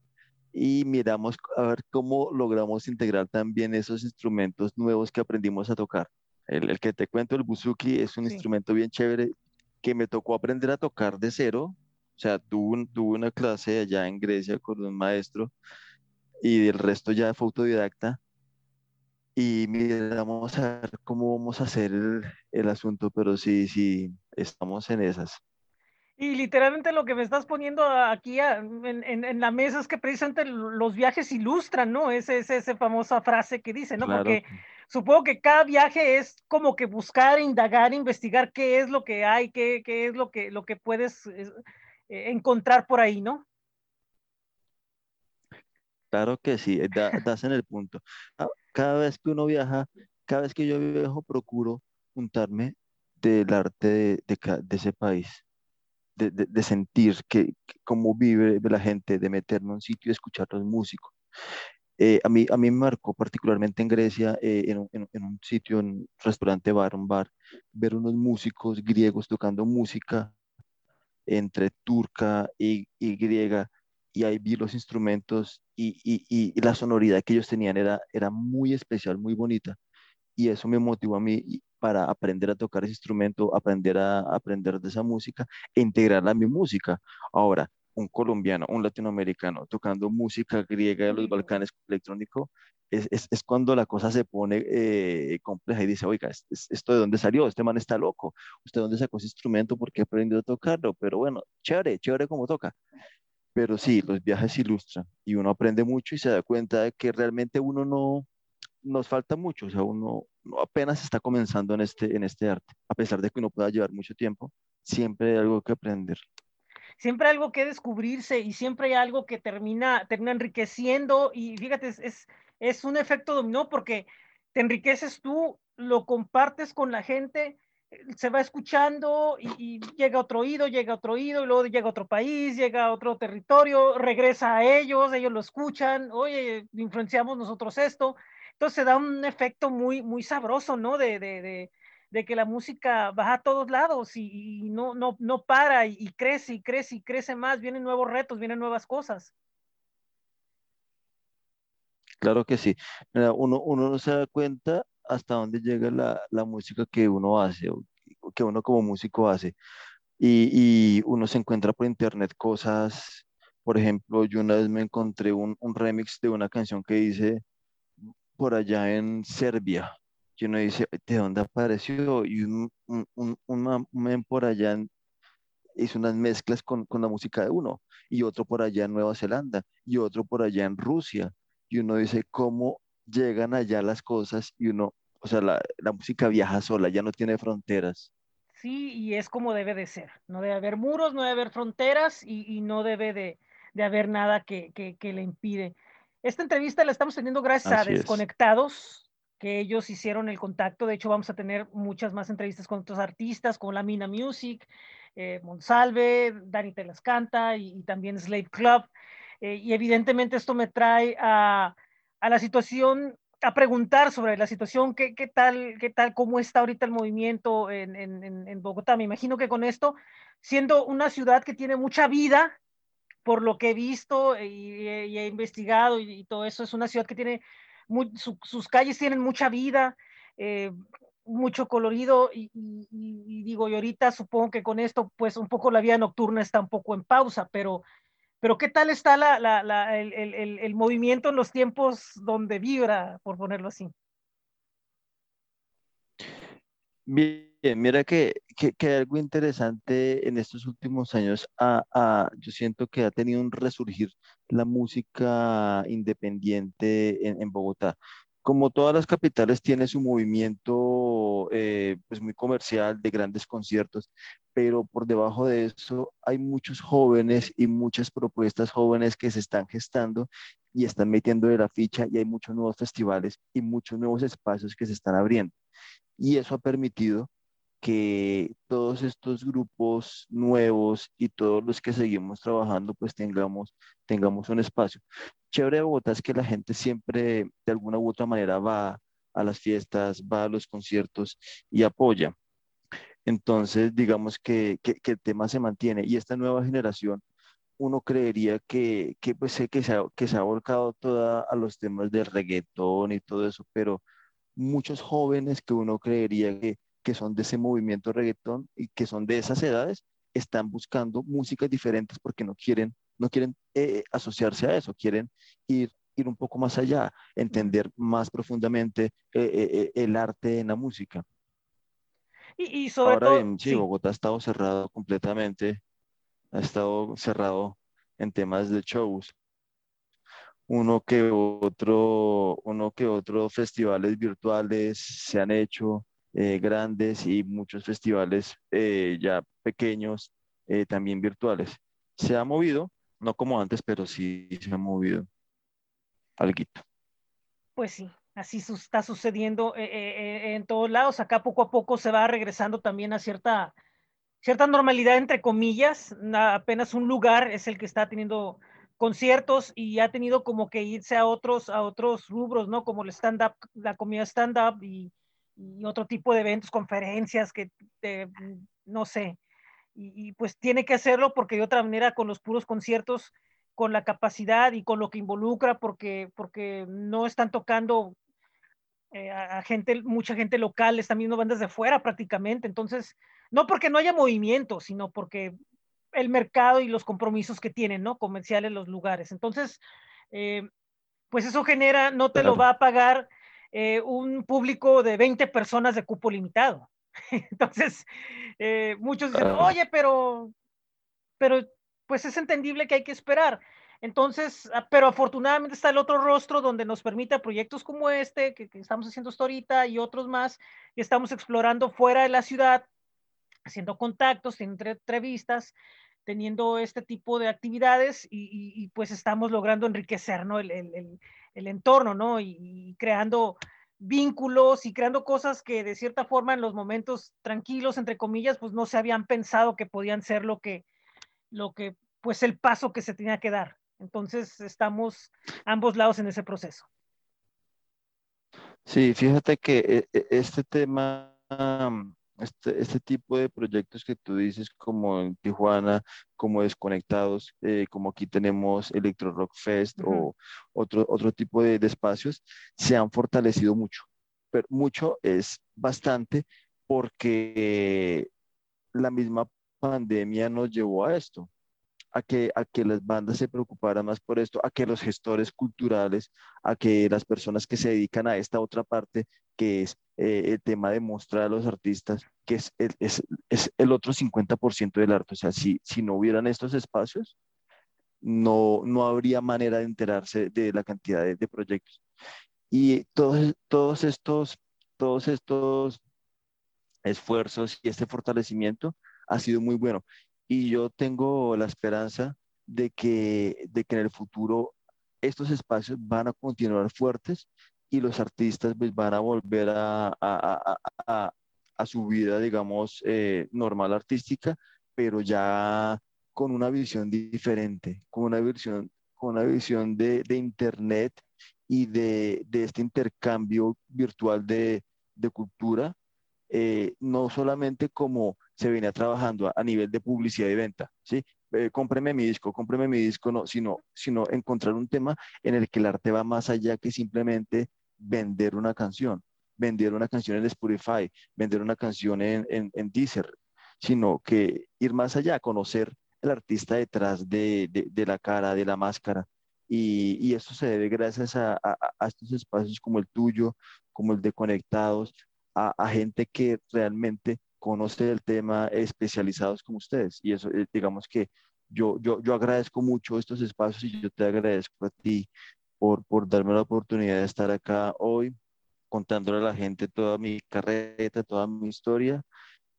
Y miramos a ver cómo logramos integrar también esos instrumentos nuevos que aprendimos a tocar. El, el que te cuento, el buzuki, es un sí. instrumento bien chévere que me tocó aprender a tocar de cero o sea, tuve, tuve una clase allá en Grecia con un maestro y el resto ya fue autodidacta. Y miramos a ver cómo vamos a hacer el, el asunto, pero sí, sí, estamos en esas. Y literalmente lo que me estás poniendo aquí en, en, en, la mesa es que precisamente los viajes ilustran, ¿no? Esa es esa famosa frase que dice, ¿no? Claro. Porque supongo que cada viaje es como que buscar, indagar, investigar qué es lo que hay, qué, qué es lo que, lo que puedes eh, encontrar por ahí, ¿no? Claro que sí, eh, da, das en el punto. Ah, cada vez que uno viaja, cada vez que yo viajo, procuro juntarme del arte de, de, de ese país, de, de sentir que, que, cómo vive la gente, de meterme en un sitio y escuchar los músicos. Eh, a, mí, a mí me marcó particularmente en Grecia, eh, en, en, en, un sitio, en un restaurante bar, un bar, ver unos músicos griegos tocando música entre turca y, y griega, y ahí vi los instrumentos y, la sonoridad que ellos tenían era, era muy especial, muy bonita. Y eso me motivó a mí para aprender a tocar ese instrumento, aprender a aprender de esa música e integrarla a mi música. Ahora, un colombiano, un latinoamericano tocando música griega de los Balcanes electrónico, es, es, es cuando la cosa se pone eh, compleja y dice, oiga, ¿esto de dónde salió? Este man está loco. ¿Usted dónde sacó ese instrumento? ¿Por qué aprendió a tocarlo? Pero bueno, chévere, chévere como toca. Pero sí, los viajes ilustran y uno aprende mucho y se da cuenta de que realmente uno no, nos falta mucho, o sea, uno, apenas está comenzando en este, en este arte, a pesar de que uno pueda llevar mucho tiempo, siempre hay algo que aprender. siempre hay algo que descubrirse y siempre hay algo que termina, termina enriqueciendo y fíjate, es, es un efecto dominó porque te enriqueces tú, lo compartes con la gente, se va escuchando y, llega otro oído, llega otro oído, y luego llega otro país, llega otro territorio, regresa a ellos, ellos lo escuchan, oye, influenciamos nosotros esto. Entonces se da un efecto muy, muy sabroso, ¿no? De, de, de, que la música va a todos lados y, y no, no, no para y, y, crece y crece y crece más, vienen nuevos retos, vienen nuevas cosas. Claro que sí. Uno, uno no se da cuenta hasta dónde llega la, la música que uno hace, o que uno como músico hace. Y, y, uno se encuentra por internet cosas, por ejemplo, yo una vez me encontré un, un remix de una canción que dice por allá en Serbia. Y uno dice, ¿de dónde apareció? Y un, un, un, un men por allá hizo unas mezclas con, con la música de uno, y otro por allá en Nueva Zelanda, y otro por allá en Rusia. Y uno dice, ¿cómo llegan allá las cosas y uno, o sea, la, la, música viaja sola, ya no tiene fronteras. Sí, y es como debe de ser. No debe haber muros, no debe haber fronteras y, y no debe de, de, haber nada que, que, que, le impide. Esta entrevista la estamos teniendo gracias Así a Desconectados, es. que ellos hicieron el contacto. De hecho, vamos a tener muchas más entrevistas con otros artistas, como La Mina Music, eh, Monsalve, Dani Te las canta y, y también Slave Club. Eh, y evidentemente esto me trae a a la situación, a preguntar sobre la situación, qué, qué tal, qué tal, cómo está ahorita el movimiento en, en, en, Bogotá. Me imagino que con esto, siendo una ciudad que tiene mucha vida, por lo que he visto y, he investigado y, todo eso, es una ciudad que tiene, muy, su, sus calles tienen mucha vida, eh, mucho colorido y, digo, y ahorita supongo que con esto, pues un poco la vida nocturna está un poco en pausa, pero pero ¿qué tal está el, movimiento en los tiempos donde vibra, por ponerlo así? Bien, mira que, que, algo interesante en estos últimos años, a, a, yo siento que ha tenido un resurgir la música independiente en, en Bogotá como todas las capitales, tiene su movimiento eh, pues muy comercial de grandes conciertos, pero por debajo de eso hay muchos jóvenes y muchas propuestas jóvenes que se están gestando y están metiendo de la ficha y hay muchos nuevos festivales y muchos nuevos espacios que se están abriendo. Y eso ha permitido que todos estos grupos nuevos y todos los que seguimos trabajando, pues tengamos, tengamos un espacio. Chévere de Bogotá es que la gente siempre, de alguna u otra manera, va a las fiestas, va a los conciertos y apoya. Entonces, digamos que, que, el tema se mantiene y esta nueva generación, uno creería que, que, pues, que, se ha, que se ha volcado toda a los temas del reggaetón y todo eso, pero muchos jóvenes que uno creería que que son de ese movimiento reggaetón y que son de esas edades, están buscando músicas diferentes porque no quieren, no quieren eh, asociarse a eso, quieren ir, ir un poco más allá, entender más profundamente eh, eh, eh el arte en la música. Y, y sobre Ahora todo, bien, sí, Bogotá ha estado cerrado completamente, ha estado cerrado en temas de shows. Uno que otro, uno que otro festivales virtuales se han hecho, eh, grandes y muchos festivales eh, ya pequeños, eh, también virtuales. Se ha movido, no como antes, pero sí se ha movido algo. Pues sí, así está sucediendo eh, eh, en todos lados. Acá poco a poco se va regresando también a cierta, cierta normalidad, entre comillas. apenas un lugar es el que está teniendo conciertos y ha tenido como que irse a otros, a otros rubros, ¿no? Como el stand-up, la comida stand-up y, otro tipo de eventos, conferencias, que eh, no sé. Y, pues tiene que hacerlo porque de otra manera con los puros conciertos, con la capacidad y con lo que involucra, porque, porque no están tocando eh, a, a, gente, mucha gente local, están viendo bandas de fuera prácticamente. Entonces, no porque no haya movimiento, sino porque el mercado y los compromisos que tienen, ¿no? Comerciales los lugares. Entonces, eh, pues eso genera, no te claro. lo va a pagar eh, un público de 20 personas de cupo limitado. Entonces, muchos dicen, oye, pero, pero pues es entendible que hay que esperar. Entonces, ah, pero afortunadamente está el otro rostro donde nos permite proyectos como este, que, estamos haciendo esto ahorita y otros más, que estamos explorando fuera de la ciudad, haciendo contactos, haciendo entrevistas, teniendo este tipo de actividades y, pues estamos logrando enriquecer, ¿no? El, el, entorno, ¿no? Y, creando vínculos y creando cosas que de cierta forma en los momentos tranquilos, entre comillas, pues no se habían pensado que podían ser lo que, lo que, pues el paso que se tenía que dar. Entonces estamos ambos lados en ese proceso. Sí, fíjate que eh, eh, este tema, este, este tipo de proyectos que tú dices, como en Tijuana, como Desconectados, eh, como aquí tenemos Electro Rock Fest o otro, otro tipo de, de, espacios, se han fortalecido mucho. Pero mucho es bastante porque la misma pandemia nos llevó a esto a que, a que las bandas se preocuparan más por esto, a que los gestores culturales, a que las personas que se dedican a esta otra parte, que es eh, el tema de mostrar a los artistas, que es, es, es el otro 50% del arte. O sea, si, si no hubieran estos espacios, no, no habría manera de enterarse de la cantidad de, de proyectos. Y todos, todos, estos, todos estos esfuerzos y este fortalecimiento ha sido muy bueno. Y yo tengo la esperanza de que, de que en el futuro estos espacios van a continuar fuertes y los artistas pues, van a volver a, a, a, a su vida, digamos, eh, normal artística, pero ya con una visión diferente, con una visión, con una visión de, de Internet y de, de, este intercambio virtual de, de cultura, eh, no solamente como se venía trabajando a, nivel de publicidad y venta, ¿sí? Eh, cómpreme mi disco, cómpreme mi disco, no, sino, sino encontrar un tema en el que el arte va más allá que simplemente vender una canción, vender una canción en Spotify, vender una canción en, en, en Deezer, sino que ir más allá, conocer el artista detrás de, de, la cara, de la máscara. Y, y esto se debe gracias a, a, a, estos espacios como el tuyo, como el de Conectados, a, gente que realmente conoce el tema especializados como ustedes. Y eso, eh, digamos que yo, yo, yo agradezco mucho estos espacios y yo te agradezco a ti por, por darme la oportunidad de estar acá hoy contándole a la gente toda mi carreta, toda mi historia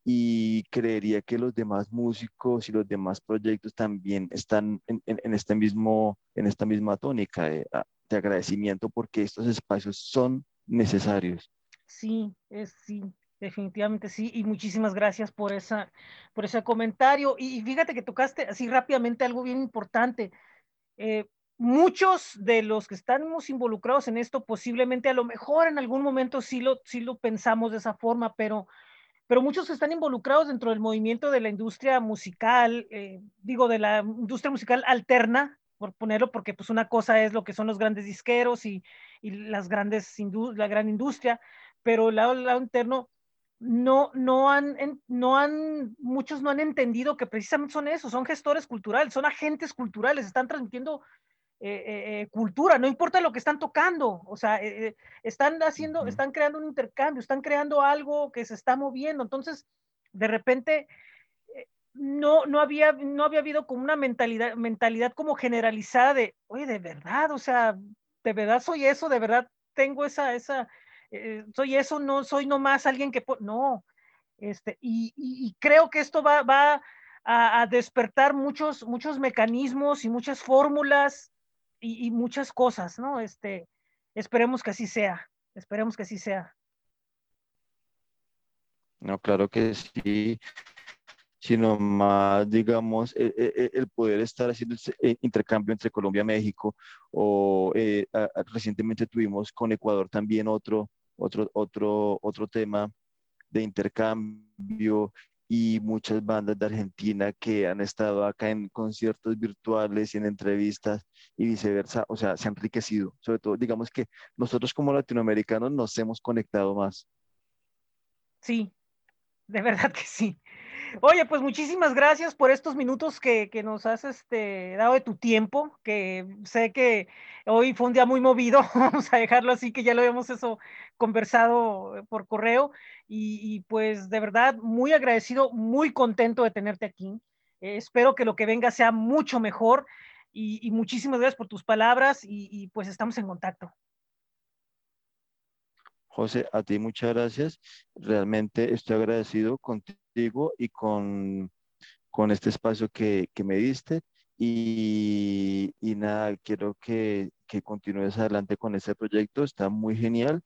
y creería que los demás músicos y los demás proyectos también están en, en, este mismo, en esta misma tónica de, de agradecimiento porque estos espacios son necesarios. Sí, es sí, Definitivamente sí, y muchísimas gracias por, esa, por ese comentario. Y, fíjate que tocaste así rápidamente algo bien importante. Eh, muchos de los que estamos involucrados en esto, posiblemente a lo mejor en algún momento sí lo, sí lo pensamos de esa forma, pero, pero muchos están involucrados dentro del movimiento de la industria musical, eh, digo, de la industria musical alterna, por ponerlo, porque pues una cosa es lo que son los grandes disqueros y, y las grandes, la gran industria, pero el lado, el lado interno no, no, han, no han, muchos no han entendido que precisamente son eso, son gestores culturales, son agentes culturales, están transmitiendo eh, eh, eh cultura, no importa lo que están tocando, o sea, eh, están haciendo, están creando un intercambio, están creando algo que se está moviendo, entonces, de repente, no, no, había, no había habido como una mentalidad, mentalidad como generalizada de, oye, de verdad, o sea, de verdad soy eso, de verdad tengo esa, esa, eh, soy eso, no soy nomás alguien que, no, este, y, creo que esto va, va a, despertar muchos, muchos mecanismos y muchas fórmulas y, muchas cosas, ¿no? Este, esperemos que así sea, esperemos que así sea. No, claro que sí, sino más, digamos, el, e, el, el poder estar haciendo el intercambio entre Colombia y México, o eh, recientemente tuvimos con Ecuador también otro, otro, otro, otro tema de intercambio y muchas bandas de Argentina que han estado acá en conciertos virtuales y en entrevistas y viceversa, o sea, se han enriquecido. Sobre todo, digamos que nosotros como latinoamericanos nos hemos conectado más. Sí, de verdad que sí. Oye, pues muchísimas gracias por estos minutos que, que, nos has este, dado de tu tiempo, que sé que hoy fue un día muy movido, vamos a dejarlo así, que ya lo habíamos eso conversado por correo, y, pues de verdad muy agradecido, muy contento de tenerte aquí. Eh, espero que lo que venga sea mucho mejor y, y muchísimas gracias por tus palabras y pues estamos en contacto. José, a ti muchas gracias. Realmente estoy agradecido contigo y con, con este espacio que, que me diste. Y, y nada, quiero que, que continúes adelante con este proyecto, está muy genial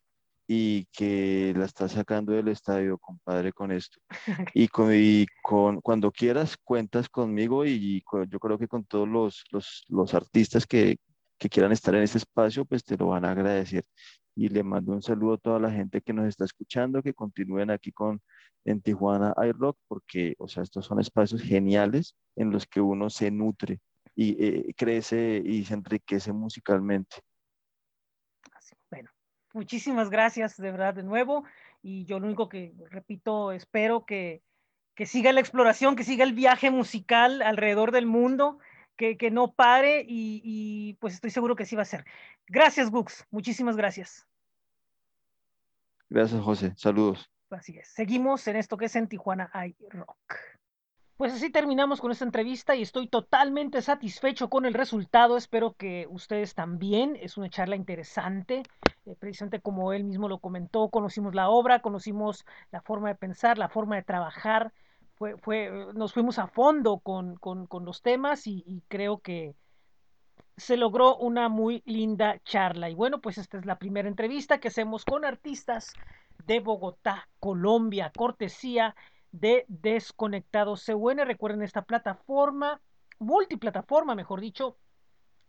y que la estás sacando del estadio, compadre, con esto. Y, con, y con, cuando quieras, cuentas conmigo y, yo creo que con todos los, los, los artistas que, que, quieran estar en este espacio, pues te lo van a agradecer. Y le mando un saludo a toda la gente que nos está escuchando, que continúen aquí con en Tijuana iRock, porque, o sea, estos son espacios geniales en los que uno se nutre y eh, crece y se enriquece musicalmente. Bueno, muchísimas gracias de verdad de nuevo y yo lo único que repito, espero que, que siga la exploración, que siga el viaje musical alrededor del mundo, que, que no pare y, y, pues estoy seguro que sí va a ser. Gracias, Gux, muchísimas gracias. Gracias, José. Saludos. Así es. Seguimos en esto que es en Tijuana iRock. Pues así terminamos con esta entrevista y estoy totalmente satisfecho con el resultado. Espero que ustedes también. Es una charla interesante, eh, precisamente como él mismo lo comentó. Conocimos la obra, conocimos la forma de pensar, la forma de trabajar. Fue, fue, nos fuimos a fondo con, con, con los temas y, y creo que se logró una muy linda charla. Y bueno, pues esta es la primera entrevista que hacemos con artistas de Bogotá, Colombia, cortesía de Desconectados CUN. Recuerden esta plataforma, multiplataforma, mejor dicho,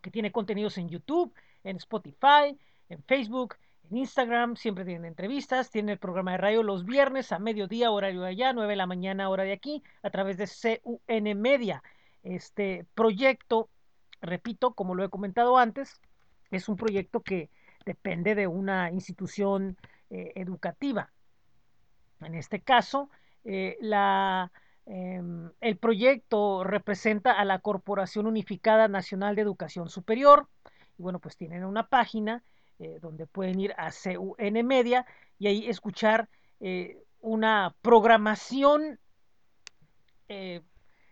que tiene contenidos en YouTube, en Spotify, en Facebook, en Instagram, siempre tienen entrevistas, tiene el programa de radio los viernes a mediodía, horario de allá, 9 de la mañana, hora de aquí, a través de CUN Media. Este proyecto, repito, como lo he comentado antes, es un proyecto que depende de una institución eh, educativa. En este caso, eh, la, eh, el proyecto representa a la Corporación Unificada Nacional de Educación Superior. Y bueno, pues tienen una página eh, donde pueden ir a CUN Media y ahí escuchar eh, una programación eh,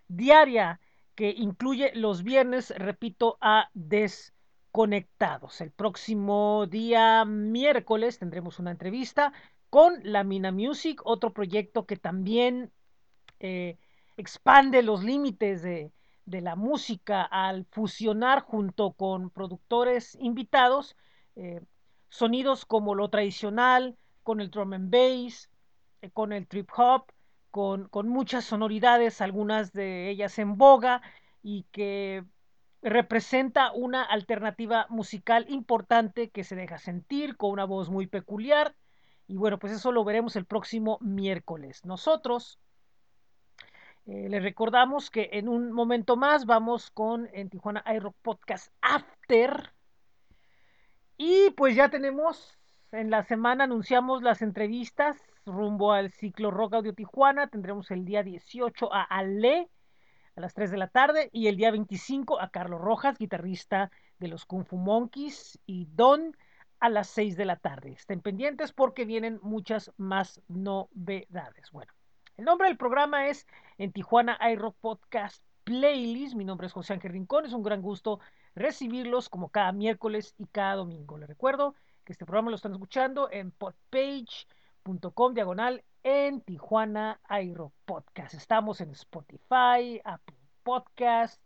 diaria que incluye los viernes, repito, a desconectados. El próximo día miércoles tendremos una entrevista con la Mina Music, otro proyecto que también expande los límites de, la música al fusionar junto con productores invitados eh, sonidos como lo tradicional, con el drum and bass, eh, con el trip hop, con, muchas sonoridades, algunas de ellas en boga y que representa una alternativa musical importante que se deja sentir con una voz muy peculiar y bueno, pues eso lo veremos el próximo miércoles. Nosotros eh, les recordamos que en un momento más vamos con en Tijuana iRock Podcast After. Y pues ya tenemos, en la semana anunciamos las entrevistas rumbo al ciclo Rock Audio Tijuana. Tendremos el día 18 a Ale a las 3 de la tarde y el día 25 a Carlos Rojas, guitarrista de los Kung Fu Monkeys y Don a las 6 de la tarde. Estén pendientes porque vienen muchas más novedades. Bueno, el nombre del programa es en Tijuana iRock Podcast Playlist. Mi nombre es José Ángel Rincón. Es un gran gusto recibirlos como cada miércoles y cada domingo. Les recuerdo que este programa lo están escuchando en podpage.com diagonal en Tijuana iRock Podcast. Estamos en Spotify, Apple Podcast,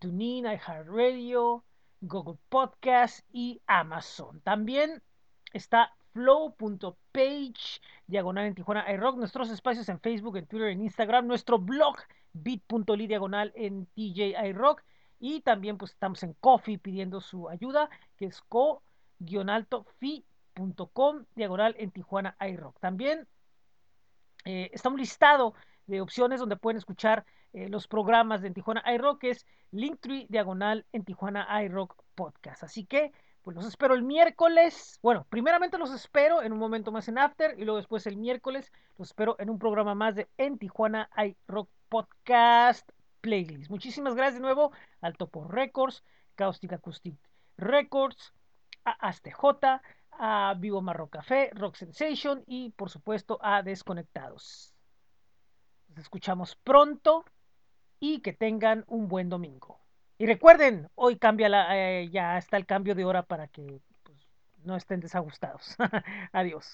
TuneIn, iHeartRadio, Google Podcast y Amazon. También está flow.page, diagonal en Tijuana iRock, nuestros espacios en Facebook, en Twitter, en Instagram, nuestro blog bit.ly diagonal en TJ iRock y también pues estamos en Coffee pidiendo su ayuda, que es co-fi.com diagonal en Tijuana iRock. También eh, está un listado de opciones donde pueden escuchar eh, los programas de en Tijuana iRock, que es Linktree diagonal en Tijuana iRock Podcast. Así que, pues los espero el miércoles. Bueno, primeramente los espero en un momento más en After y luego después el miércoles los espero en un programa más de En Tijuana iRock Podcast Playlist. Muchísimas gracias de nuevo al Topo Records, Caustic Acoustic Records, a ASTJ, a Vivo Marro Café, Rock Sensation y por supuesto a Desconectados. Nos escuchamos pronto y que tengan un buen domingo. Y recuerden, hoy cambia la, eh, ya está el cambio de hora para que pues, no estén desajustados. Adiós.